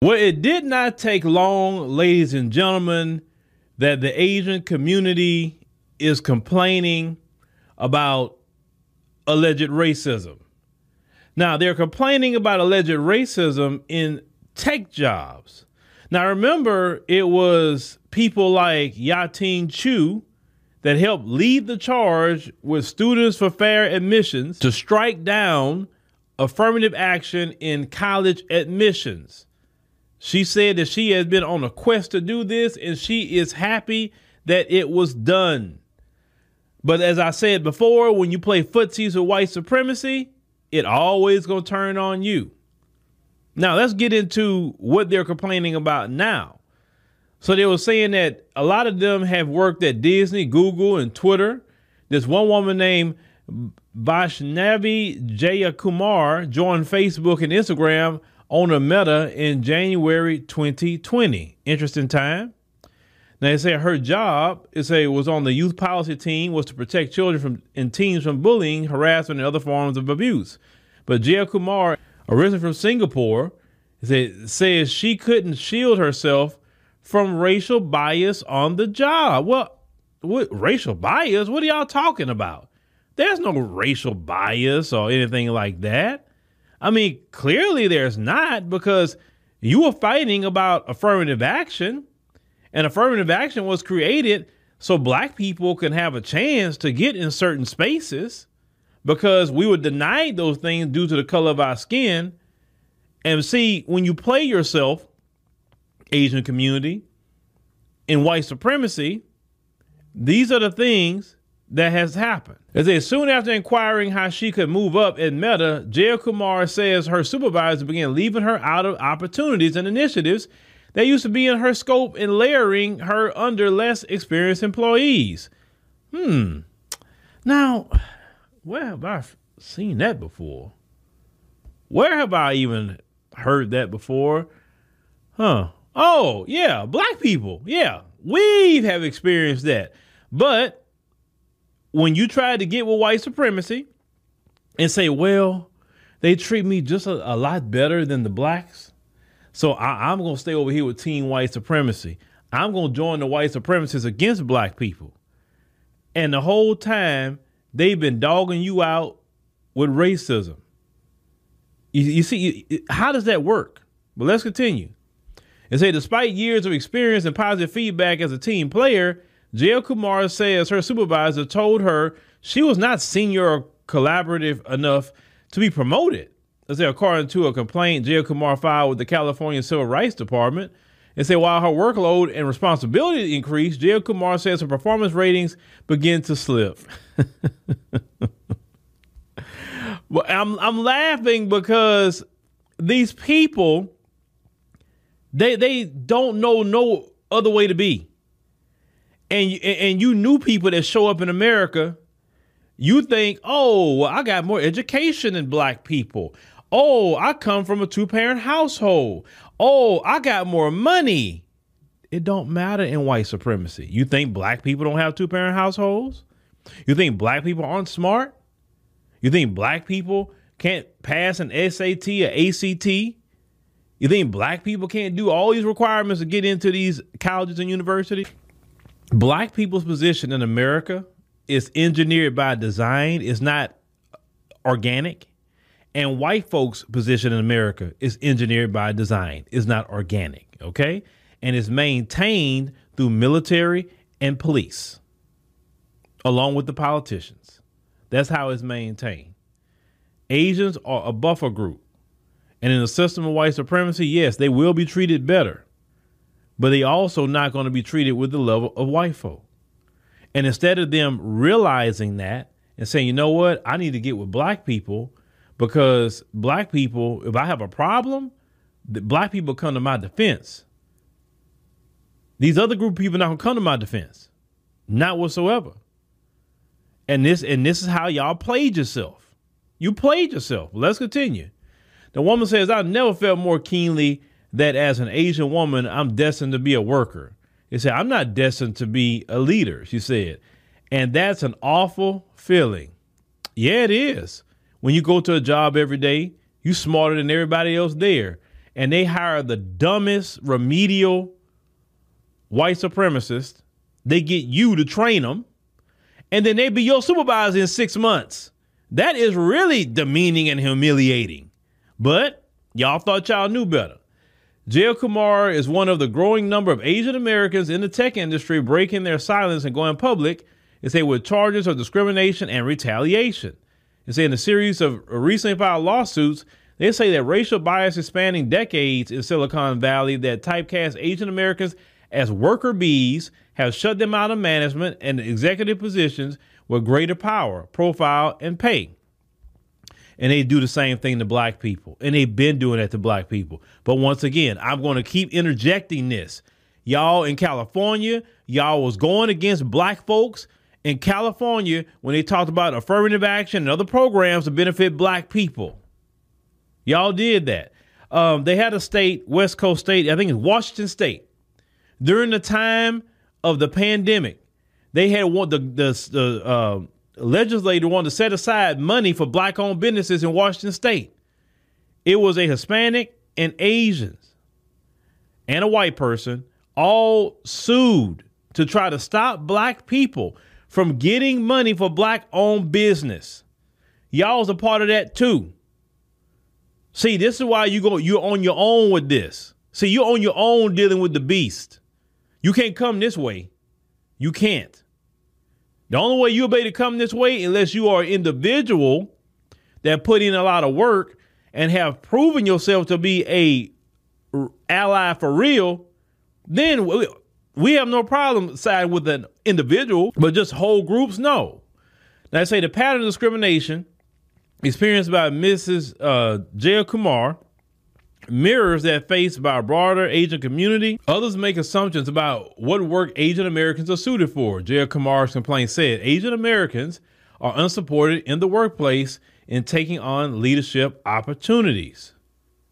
Well, it did not take long, ladies and gentlemen, that the Asian community is complaining about alleged racism. Now, they're complaining about alleged racism in tech jobs. Now, remember, it was people like Yiatin Chu that helped lead the charge with Students for Fair Admissions to strike down affirmative action in college admissions. She said that she has been on a quest to do this and she is happy that it was done. But as I said before, when you play footsies with white supremacy, it always gonna turn on you. Now let's get into what they're complaining about now. So they were saying that a lot of them have worked at Disney, Google, and Twitter. There's one woman named Vaishnavi Jayakumar joined Facebook and Instagram on a Meta in January 2020. Interesting time. Now they say her job, it say was on the youth policy team, was to protect children from and teens from bullying, harassment, and other forms of abuse. But Jaya Kumar, originally from Singapore, said, says she couldn't shield herself from racial bias on the job. Well, what racial bias? What are y'all talking about? There's no racial bias or anything like that. I mean, clearly there's not because you were fighting about affirmative action, and affirmative action was created so black people can have a chance to get in certain spaces because we were denied those things due to the color of our skin. And see, when you play yourself, Asian community, in white supremacy, these are the things that has happened. As they soon after inquiring how she could move up in Meta, Jaya Kumar says her supervisor began leaving her out of opportunities and initiatives that used to be in her scope and layering her under less experienced employees. Hmm. Now, where have I seen that before? Where have I even heard that before? Huh. Oh, yeah, black people. Yeah, we have experienced that. But when you try to get with white supremacy and say, well, they treat me just a, a lot better than the blacks, so I, am going to stay over here with team white supremacy. I'm going to join the white supremacists against black people. And the whole time, they've been dogging you out with racism. You, you see, you, how does that work? But let's continue. And say, despite years of experience and positive feedback as a team player, Jaya Kumar says her supervisor told her she was not senior or collaborative enough to be promoted. As according to a complaint Jaya Kumar filed with the California Civil Rights Department, and said while her workload and responsibility increased, Jaya Kumar says her performance ratings begin to slip. well, I'm I'm laughing because these people they they don't know no other way to be and and you knew people that show up in America, you think, oh, well, I got more education than black people. Oh, I come from a two parent household. Oh, I got more money. It don't matter in white supremacy. You think black people don't have two parent households? You think black people aren't smart? You think black people can't pass an SAT or ACT? You think black people can't do all these requirements to get into these colleges and universities? Black people's position in America is engineered by design, it's not organic. And white folks' position in America is engineered by design, it's not organic, okay? And it's maintained through military and police, along with the politicians. That's how it's maintained. Asians are a buffer group. And in a system of white supremacy, yes, they will be treated better but they also not going to be treated with the level of white folk. And instead of them realizing that and saying, you know what, I need to get with black people because black people, if I have a problem, the black people come to my defense. These other group of people not gonna come to my defense, not whatsoever. And this and this is how y'all played yourself. You played yourself. Let's continue. The woman says, I never felt more keenly that as an Asian woman, I'm destined to be a worker. He said, I'm not destined to be a leader, she said. And that's an awful feeling. Yeah, it is. When you go to a job every day, you're smarter than everybody else there. and they hire the dumbest remedial white supremacist. They get you to train them, and then they be your supervisor in six months. That is really demeaning and humiliating. But y'all thought y'all knew better. Jaya Kumar is one of the growing number of Asian Americans in the tech industry breaking their silence and going public, and say with charges of discrimination and retaliation. And say in a series of recently filed lawsuits, they say that racial bias is spanning decades in Silicon Valley that typecast Asian Americans as worker bees have shut them out of management and executive positions with greater power, profile, and pay. And they do the same thing to black people. And they've been doing that to black people. But once again, I'm going to keep interjecting this. Y'all in California, y'all was going against black folks in California when they talked about affirmative action and other programs to benefit black people. Y'all did that. Um, they had a state, West Coast state, I think it's Washington State, during the time of the pandemic. They had one the the, the uh, legislator wanted to set aside money for black-owned businesses in Washington State. It was a Hispanic and Asians and a white person all sued to try to stop black people from getting money for black-owned business. Y'all was a part of that too. See, this is why you go you're on your own with this. See, you're on your own dealing with the beast. You can't come this way. You can't. The only way you'll be able to come this way, unless you are an individual that put in a lot of work and have proven yourself to be a ally for real, then we, we have no problem siding with an individual, but just whole groups, no. Now, I say the pattern of discrimination experienced by Mrs. Uh, Jaya Kumar mirrors that faced by a broader Asian community. Others make assumptions about what work Asian Americans are suited for. Jaya Kumar's complaint said Asian Americans are unsupported in the workplace in taking on leadership opportunities.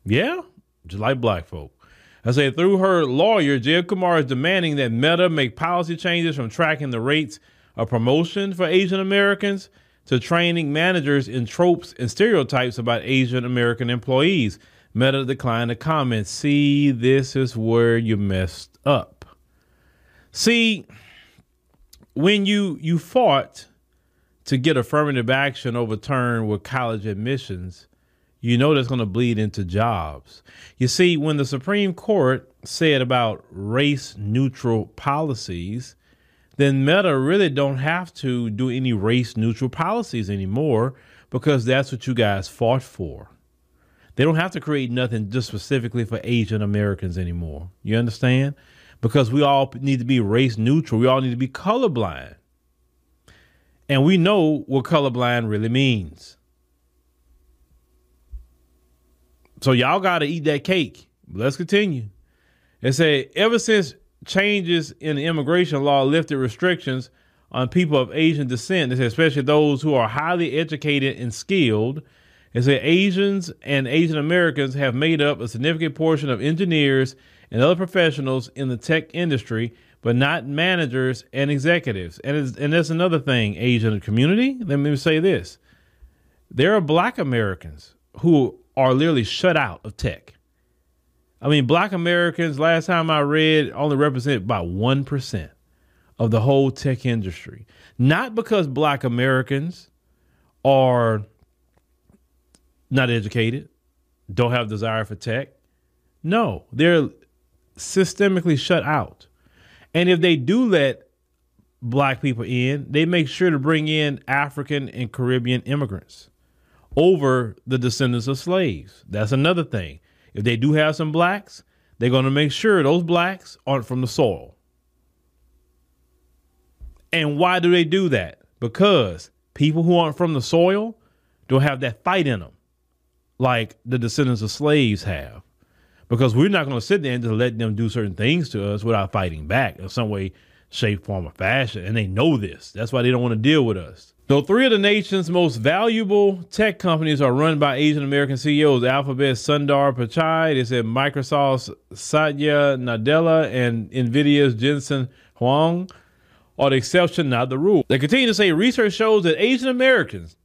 Yeah, just like black folk. I say through her lawyer, Jaya Kumar is demanding that Meta make policy changes from tracking the rates of promotion for Asian Americans to training managers in tropes and stereotypes about Asian American employees. Meta declined to comment. See, this is where you messed up. See, when you you fought to get affirmative action overturned with college admissions, you know that's going to bleed into jobs. You see, when the Supreme Court said about race neutral policies, then Meta really don't have to do any race neutral policies anymore because that's what you guys fought for. They don't have to create nothing just specifically for Asian Americans anymore. You understand? Because we all need to be race neutral. We all need to be colorblind. And we know what colorblind really means. So y'all got to eat that cake. Let's continue. It say ever since changes in the immigration law lifted restrictions on people of Asian descent, especially those who are highly educated and skilled. It said Asians and Asian Americans have made up a significant portion of engineers and other professionals in the tech industry, but not managers and executives. And and that's another thing, Asian community. Let me say this: there are Black Americans who are literally shut out of tech. I mean, black Americans, last time I read, only represent about 1% of the whole tech industry. Not because black Americans are not educated, don't have desire for tech. No, they're systemically shut out. And if they do let black people in, they make sure to bring in African and Caribbean immigrants over the descendants of slaves. That's another thing. If they do have some blacks, they're going to make sure those blacks aren't from the soil. And why do they do that? Because people who aren't from the soil don't have that fight in them like the descendants of slaves have. Because we're not going to sit there and just let them do certain things to us without fighting back in some way, shape, form, or fashion. And they know this. That's why they don't want to deal with us. Though three of the nation's most valuable tech companies are run by Asian American CEOs, Alphabet's Sundar Pichai, they said Microsoft's Satya Nadella, and Nvidia's Jensen Huang are the exception, not the rule. They continue to say research shows that Asian Americans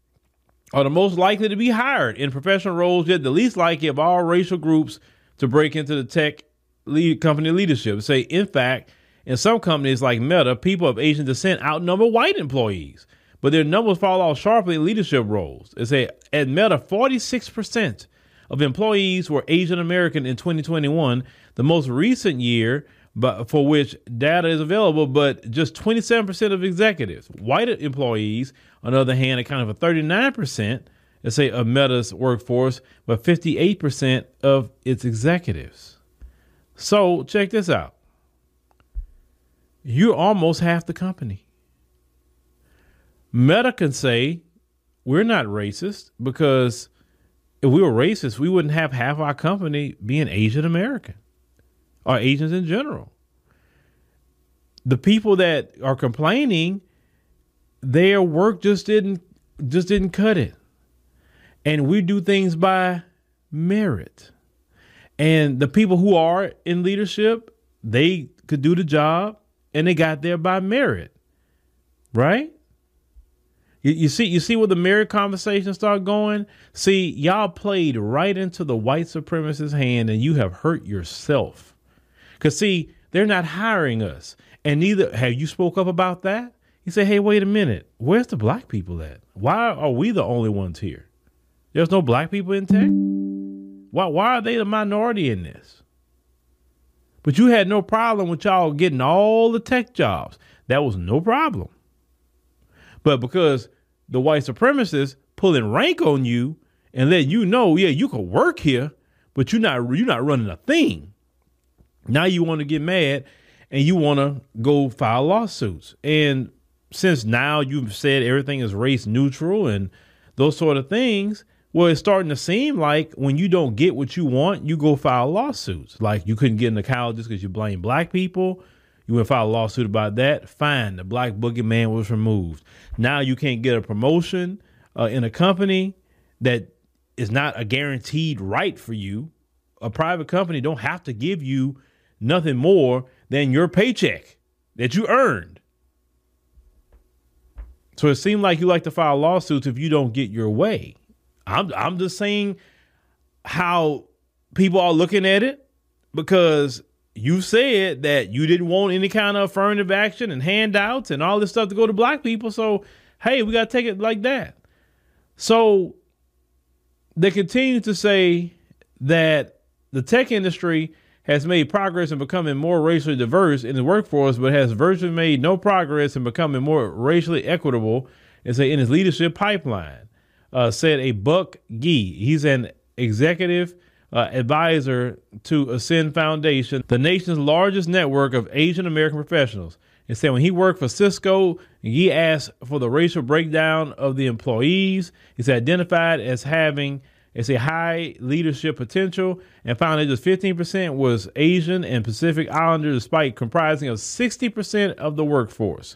are the most likely to be hired in professional roles, yet the least likely of all racial groups to break into the tech lead company leadership. Say, in fact, in some companies like Meta, people of Asian descent outnumber white employees, but their numbers fall off sharply in leadership roles. They say at Meta, 46% of employees were Asian American in 2021, the most recent year but for which data is available, but just 27% of executives. White employees, on the other hand, account for 39%, let's say, of Meta's workforce, but 58% of its executives. So check this out. You're almost half the company. Meta can say, we're not racist because if we were racist, we wouldn't have half our company being Asian American or Asians in general. The people that are complaining, their work just didn't just didn't cut it. And we do things by merit. And the people who are in leadership, they could do the job and they got there by merit. Right? You, you see, you see where the merit conversation start going. See, y'all played right into the white supremacist hand, and you have hurt yourself. Cause see, they're not hiring us, and neither have you spoke up about that. You say, hey, wait a minute, where's the black people at? Why are we the only ones here? There's no black people in tech. Why? Why are they the minority in this? But you had no problem with y'all getting all the tech jobs. That was no problem. But because the white supremacists pulling rank on you and let you know, yeah, you can work here, but you're not you're not running a thing. Now you want to get mad and you want to go file lawsuits. And since now you've said everything is race neutral and those sort of things, well, it's starting to seem like when you don't get what you want, you go file lawsuits. Like you couldn't get in the college just because you blame black people. You went file a lawsuit about that. Fine, the black boogeyman was removed. Now you can't get a promotion uh, in a company that is not a guaranteed right for you. A private company don't have to give you nothing more than your paycheck that you earned. So it seemed like you like to file lawsuits if you don't get your way. I'm I'm just saying how people are looking at it because you said that you didn't want any kind of affirmative action and handouts and all this stuff to go to black people. So, hey, we got to take it like that. So, they continue to say that the tech industry has made progress in becoming more racially diverse in the workforce, but has virtually made no progress in becoming more racially equitable and say in his leadership pipeline, uh, said a Buck Gee. He's an executive uh, advisor to Ascend Foundation, the nation's largest network of Asian American professionals. And said when he worked for Cisco, he asked for the racial breakdown of the employees. He's identified as having it's a high leadership potential and that just 15% was Asian and Pacific Islander, despite comprising of 60% of the workforce.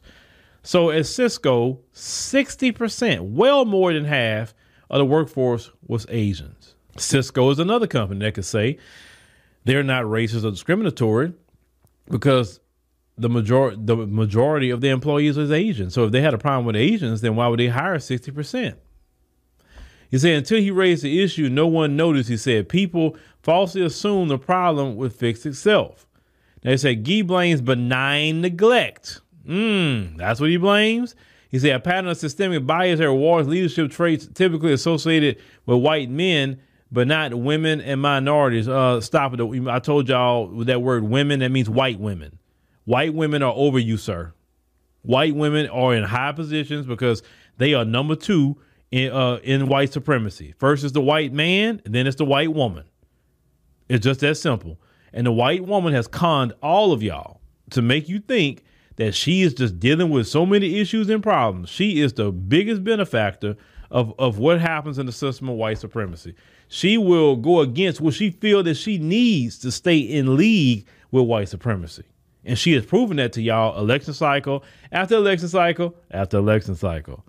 So at Cisco, 60%, well more than half of the workforce was Asians. Cisco is another company that could say they're not racist or discriminatory because the majority the majority of the employees is Asian. So if they had a problem with Asians, then why would they hire sixty percent? He said until he raised the issue, no one noticed. He said people falsely assume the problem would fix itself. They said Gee blames benign neglect. Mm, that's what he blames. He said a pattern of systemic bias that rewards leadership traits typically associated with white men but not women and minorities. Uh, stop it. I told y'all with that word women, that means white women. White women are over you, sir. White women are in high positions because they are number two in uh, in white supremacy. First is the white man, then it's the white woman. It's just that simple. And the white woman has conned all of y'all to make you think that she is just dealing with so many issues and problems. She is the biggest benefactor of, of what happens in the system of white supremacy she will go against what she feel that she needs to stay in league with white supremacy. And she has proven that to y'all election cycle after election cycle after election cycle.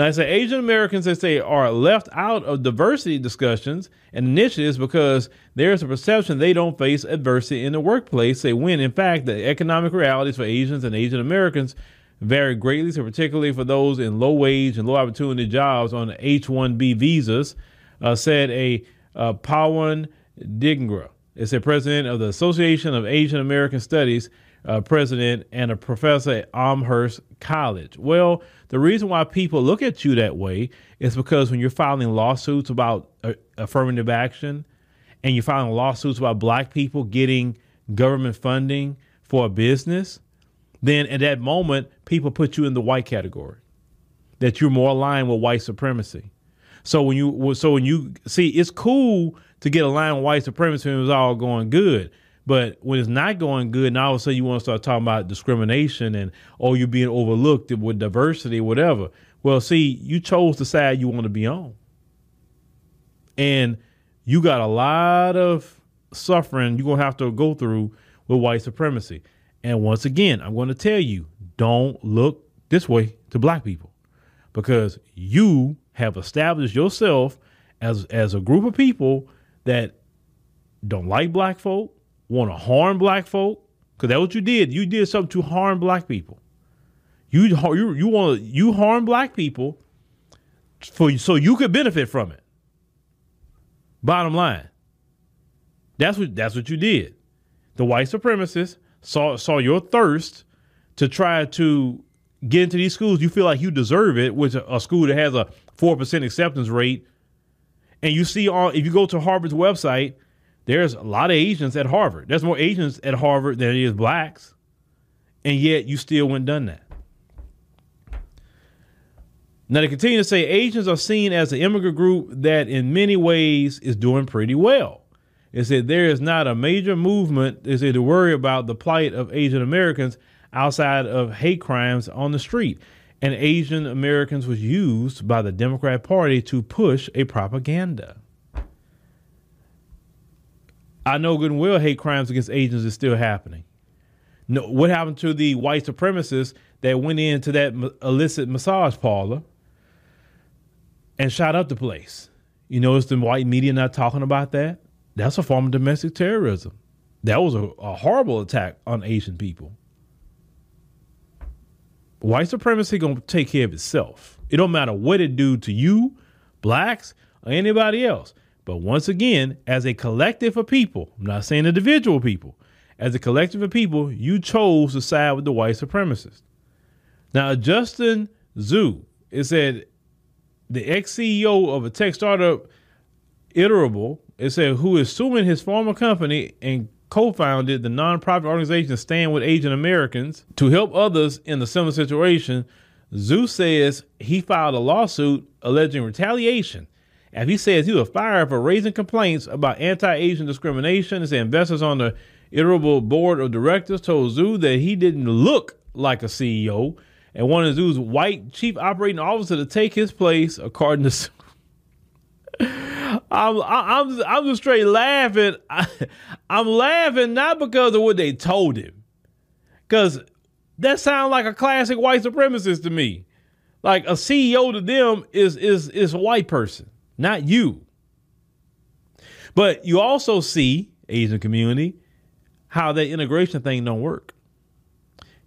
Now, I say Asian Americans, they say, are left out of diversity discussions and initiatives because there's a perception they don't face adversity in the workplace. Say, when in fact, the economic realities for Asians and Asian Americans vary greatly, so particularly for those in low wage and low opportunity jobs on H 1B visas uh, said a uh, Pawan Dhingra, It's a president of the Association of Asian American Studies, uh, president, and a professor at Amherst College. Well, the reason why people look at you that way is because when you're filing lawsuits about uh, affirmative action and you're filing lawsuits about black people getting government funding for a business, then at that moment, people put you in the white category, that you're more aligned with white supremacy. So when you so when you see it's cool to get aligned with white supremacy when it's all going good. But when it's not going good, now all of a sudden you want to start talking about discrimination and oh you're being overlooked with diversity, whatever. Well, see, you chose the side you want to be on. And you got a lot of suffering you're gonna have to go through with white supremacy. And once again, I'm gonna tell you, don't look this way to black people because you have established yourself as as a group of people that don't like black folk, want to harm black folk, because that's what you did. You did something to harm black people. You you you want you harm black people for so you could benefit from it. Bottom line, that's what that's what you did. The white supremacists saw saw your thirst to try to get into these schools. You feel like you deserve it, which a school that has a four percent acceptance rate and you see all if you go to Harvard's website, there's a lot of Asians at Harvard. There's more Asians at Harvard than there is blacks. And yet you still went done that. Now they continue to say Asians are seen as an immigrant group that in many ways is doing pretty well. It said there is not a major movement said to worry about the plight of Asian Americans outside of hate crimes on the street and Asian Americans was used by the Democrat Party to push a propaganda. I know good and well hate crimes against Asians is still happening. No, what happened to the white supremacists that went into that illicit massage parlor and shot up the place? You notice the white media not talking about that? That's a form of domestic terrorism. That was a, a horrible attack on Asian people white supremacy gonna take care of itself. It don't matter what it do to you, blacks, or anybody else. But once again, as a collective of people, I'm not saying individual people, as a collective of people, you chose to side with the white supremacists. Now, Justin Zhu, it said the ex CEO of a tech startup, Iterable, it said, who is suing his former company and co founded the nonprofit organization Stand with Asian Americans to help others in a similar situation. Zhu says he filed a lawsuit alleging retaliation. And he says he was fired for raising complaints about anti Asian discrimination. His investors on the Iterable board of directors told Zhu that he didn't look like a CEO and wanted Zhu's white chief operating officer to take his place, according to I'm I'm I'm just straight laughing. I, am laughing not because of what they told him, because that sounds like a classic white supremacist to me. Like a CEO to them is is is a white person, not you. But you also see Asian community how that integration thing don't work.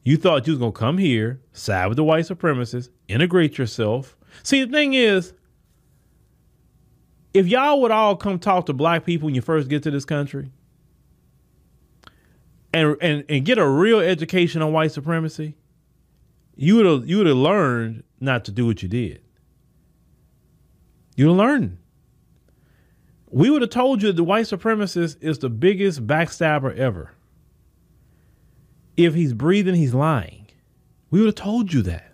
You thought you was gonna come here, side with the white supremacists, integrate yourself. See, the thing is, if y'all would all come talk to black people when you first get to this country and and, and get a real education on white supremacy, you would have you would have learned not to do what you did. You'd have learned. We would have told you that the white supremacist is the biggest backstabber ever. If he's breathing, he's lying. We would have told you that.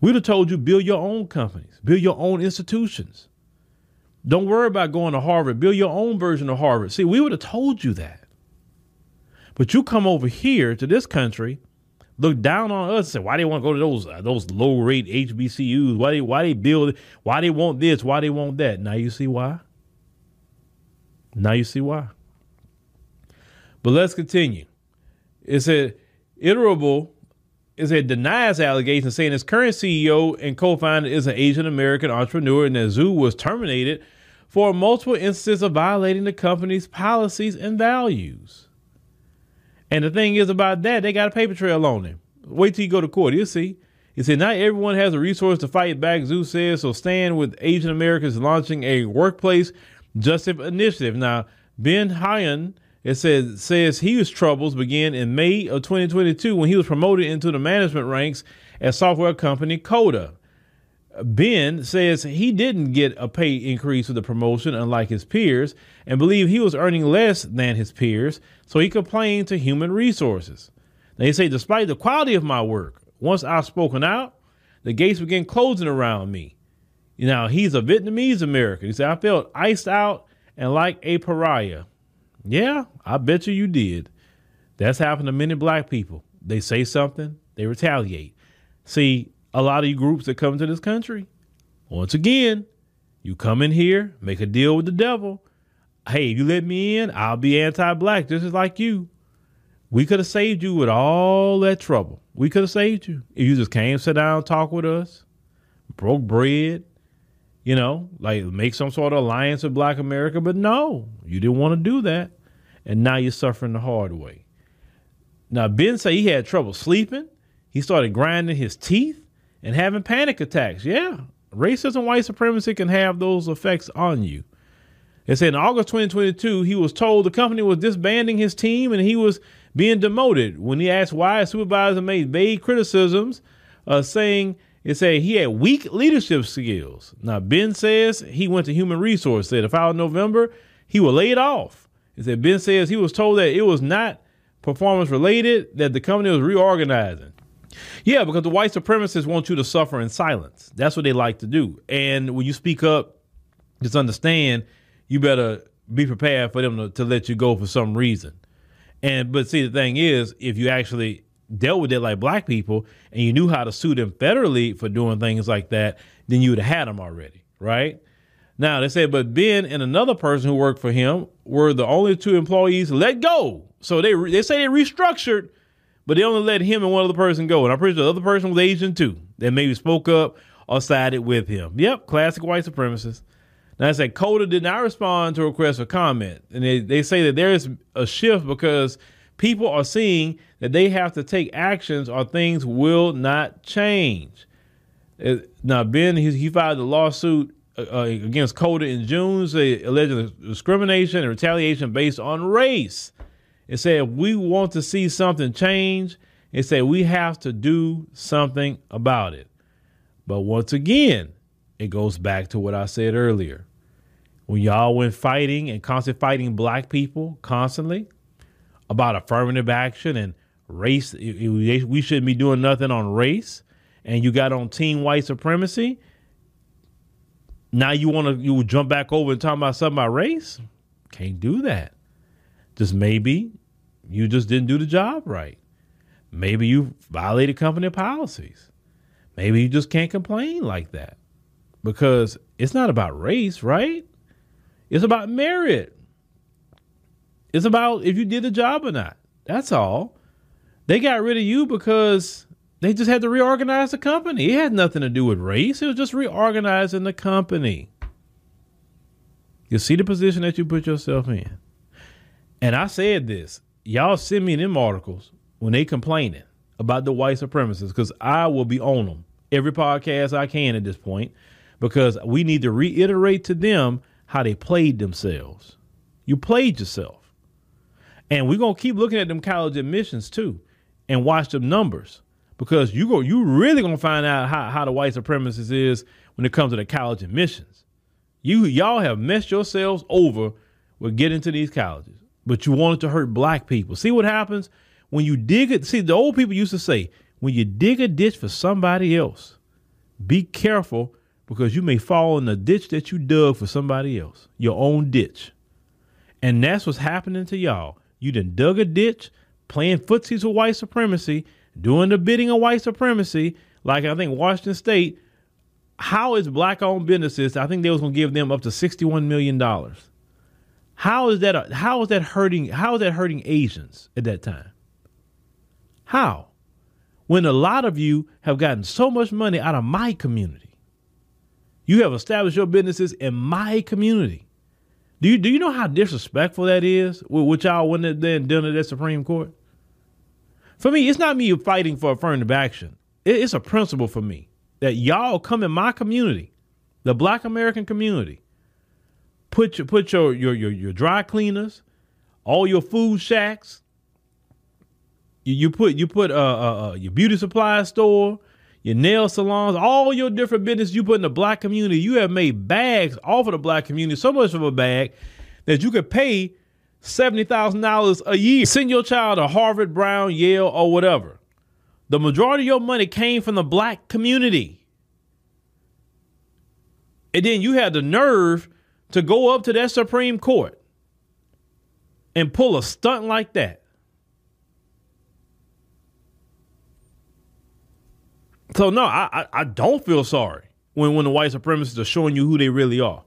We would have told you build your own companies, build your own institutions. Don't worry about going to Harvard. Build your own version of Harvard. See, we would have told you that. But you come over here to this country, look down on us, and say, why they want to go to those uh, those low rate HBCUs? Why they why they build? Why they want this? Why they want that? Now you see why. Now you see why. But let's continue. It said iterable it denies allegations saying its current CEO and co-founder is an Asian American entrepreneur and that Zhu was terminated for multiple instances of violating the company's policies and values. And the thing is about that, they got a paper trail on him. Wait till you go to court, you'll see. He said, Not everyone has the resource to fight back, Zhu says, so stand with Asian Americans launching a workplace justice initiative. Now, Ben Huynh it says says his troubles began in May of 2022 when he was promoted into the management ranks at software company Coda. Ben says he didn't get a pay increase with the promotion, unlike his peers, and believed he was earning less than his peers, so he complained to human resources. They say, despite the quality of my work, once I've spoken out, the gates began closing around me. You know, he's a Vietnamese American. He said, I felt iced out and like a pariah. Yeah, I bet you you did. That's happened to many black people. They say something, they retaliate. See, a lot of groups that come to this country, once again, you come in here, make a deal with the devil. Hey, if you let me in, I'll be anti black, This is like you. We could have saved you with all that trouble. We could have saved you if you just came, sit down, talk with us, broke bread, you know, like make some sort of alliance with Black America. But no, you didn't want to do that. And now you're suffering the hard way. Now, Ben said he had trouble sleeping. He started grinding his teeth and having panic attacks. Yeah, racism, white supremacy can have those effects on you. It said in August 2022, he was told the company was disbanding his team and he was being demoted. When he asked why, a supervisor made vague criticisms, uh, saying it said he had weak leadership skills. Now Ben says he went to human resource. Said if I was November, he was laid off. It said Ben says he was told that it was not performance related, that the company was reorganizing. Yeah, because the white supremacists want you to suffer in silence. That's what they like to do. And when you speak up, just understand you better be prepared for them to, to let you go for some reason. And but see, the thing is, if you actually dealt with it like black people and you knew how to sue them federally for doing things like that, then you would have had them already, right? Now they said, but Ben and another person who worked for him were the only two employees let go. So they they say they restructured but they only let him and one other person go. And I'm pretty sure the other person was Asian too, that maybe spoke up or sided with him. Yep, classic white supremacist. Now I said Coda did not respond to requests for comment. And they, they say that there is a shift because people are seeing that they have to take actions or things will not change. It, uh, now, Ben, he, he filed a lawsuit uh, uh against Coda in June, say alleged discrimination and retaliation based on race. It said we want to see something change. It said we have to do something about it. But once again, it goes back to what I said earlier. When y'all went fighting and constantly fighting black people constantly about affirmative action and race, we shouldn't be doing nothing on race, and you got on team white supremacy. Now you want to you jump back over and talk about something about race? Can't do that. Just maybe you just didn't do the job right. Maybe you violated company policies. Maybe you just can't complain like that because it's not about race, right? It's about merit. It's about if you did the job or not. That's all. They got rid of you because they just had to reorganize the company. It had nothing to do with race. It was just reorganizing the company. You see the position that you put yourself in. And I said this y'all send me them articles when they complaining about the white supremacists because I will be on them every podcast I can at this point because we need to reiterate to them how they played themselves. You played yourself. And we're gonna keep looking at them college admissions too and watch them numbers because you go you really gonna find out how, how the white supremacist is when it comes to the college admissions. You y'all have messed yourselves over with getting to these colleges but you wanted to hurt black people. See what happens when you dig it? See, the old people used to say, when you dig a ditch for somebody else, be careful because you may fall in the ditch that you dug for somebody else, your own ditch. And that's what's happening to y'all. You done dug a ditch, playing footsies with white supremacy, doing the bidding of white supremacy, like I think Washington State. How is black owned businesses? I think they was gonna give them up to $61 million how is that? How is that hurting? How is that hurting Asians at that time? How? When a lot of you have gotten so much money out of my community, you have established your businesses in my community. Do you do you know how disrespectful that is? With what y'all went there and done at Supreme Court. For me, it's not me fighting for affirmative action. It's a principle for me that y'all come in my community, the Black American community, put your put your your your, your dry cleaners, all your food shacks. You, you put you put uh, uh, uh, your beauty supply store, your nail salons, all your different business you put in the black community. You have made bags off of the black community, so much of a bag that you could pay seventy thousand dollars a year. Send your child to Harvard, Brown, Yale, or whatever. The majority of your money came from the black community. And then you had the nerve to go up to that Supreme Court and pull a stunt like that. So no, I, I, I don't feel sorry when when the white supremacists are showing you who they really are.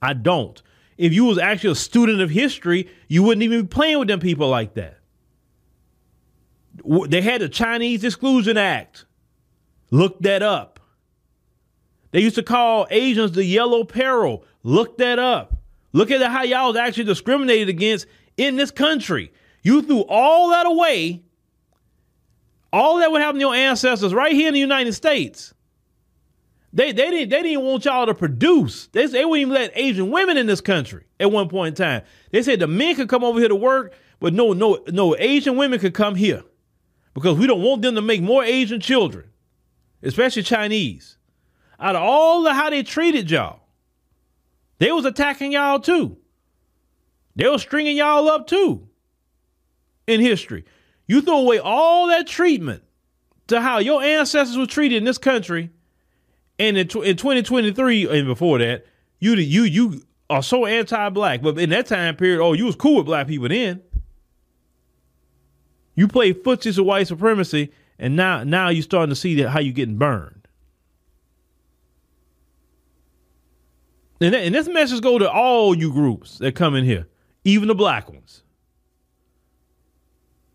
I don't. If you was actually a student of history, you wouldn't even be playing with them people like that. They had the Chinese Exclusion Act. Look that up. They used to call Asians the yellow peril. Look that up. Look at how y'all was actually discriminated against in this country. You threw all that away. All that would happen to your ancestors right here in the United States. They they didn't they didn't want y'all to produce. They, they wouldn't even let Asian women in this country at one point in time. They said the men could come over here to work, but no no no Asian women could come here because we don't want them to make more Asian children, especially Chinese. Out of all the how they treated y'all, they was attacking y'all too. They was stringing y'all up too. In history, you throw away all that treatment to how your ancestors were treated in this country, and in, in 2023 and before that, you you you are so anti-black. But in that time period, oh, you was cool with black people then. You play footsies of white supremacy, and now now you're starting to see that how you getting burned. And, and this message go to all you groups that come in here, even the black ones.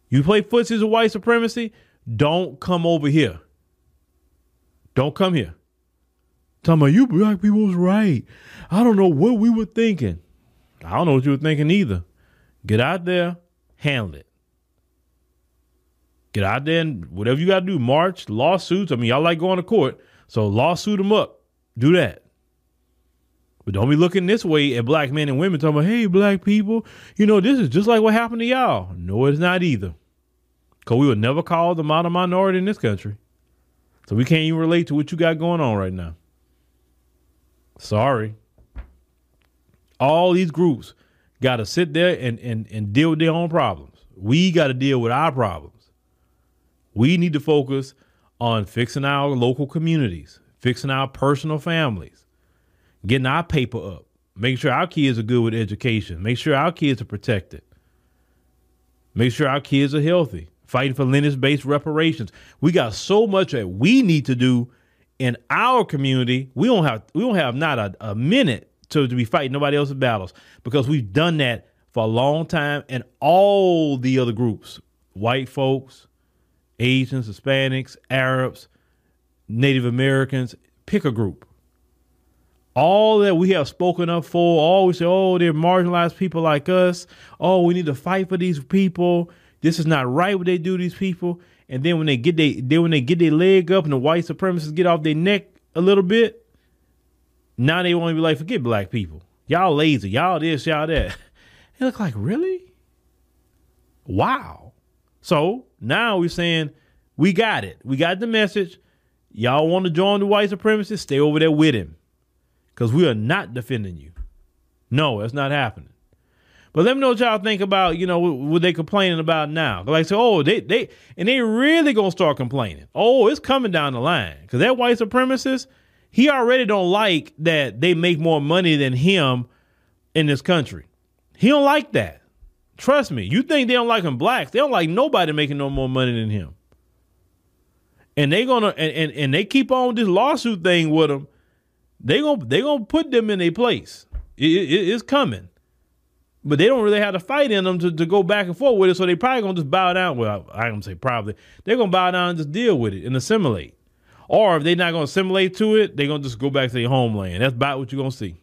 You play footsies of white supremacy, don't come over here. Don't come here. Talking about you black people was right. I don't know what we were thinking. I don't know what you were thinking either. Get out there, handle it. Get out there and whatever you got to do, march, lawsuits. I mean, y'all like going to court, so lawsuit them up. Do that. But don't be looking this way at black men and women talking about, hey, black people, you know, this is just like what happened to y'all. No, it's not either. Because we would never call them out minority in this country. So we can't even relate to what you got going on right now. Sorry. All these groups got to sit there and, and, and deal with their own problems. We got to deal with our problems. We need to focus on fixing our local communities, fixing our personal families, getting our paper up, making sure our kids are good with education, make sure our kids are protected, make sure our kids are healthy, fighting for lineage based reparations. We got so much that we need to do in our community. We don't have we don't have not a, a minute to, to be fighting nobody else's battles because we've done that for a long time and all the other groups, white folks, Asians, Hispanics, Arabs, Native Americans, pick a group all that we have spoken up for, all we say, oh, they're marginalized people like us. Oh, we need to fight for these people. This is not right what they do these people. And then when they get they when they get their leg up and the white supremacists get off their neck a little bit, now they want to be like, forget black people. Y'all lazy. Y'all this, y'all that. They look like, really? Wow. So now we're saying we got it. We got the message. Y'all want to join the white supremacists? Stay over there with him because we are not defending you. No, it's not happening. But let me know what y'all think about, you know, what they complaining about now. Like, say, oh, they, they, and they really gonna start complaining. Oh, it's coming down the line. Because that white supremacist, he already don't like that they make more money than him in this country. He don't like that. Trust me. You think they don't like him blacks. They don't like nobody making no more money than him. And they gonna, and, and, and they keep on this lawsuit thing with him they gonna they gonna put them in a place. It, it, it's coming, but they don't really have to fight in them to, to go back and forth with it. So they probably gonna just bow down. Well, I, am gonna say probably they're gonna bow down and just deal with it and assimilate. Or if they're not gonna assimilate to it, they're gonna just go back to their homeland. That's about what you're gonna see.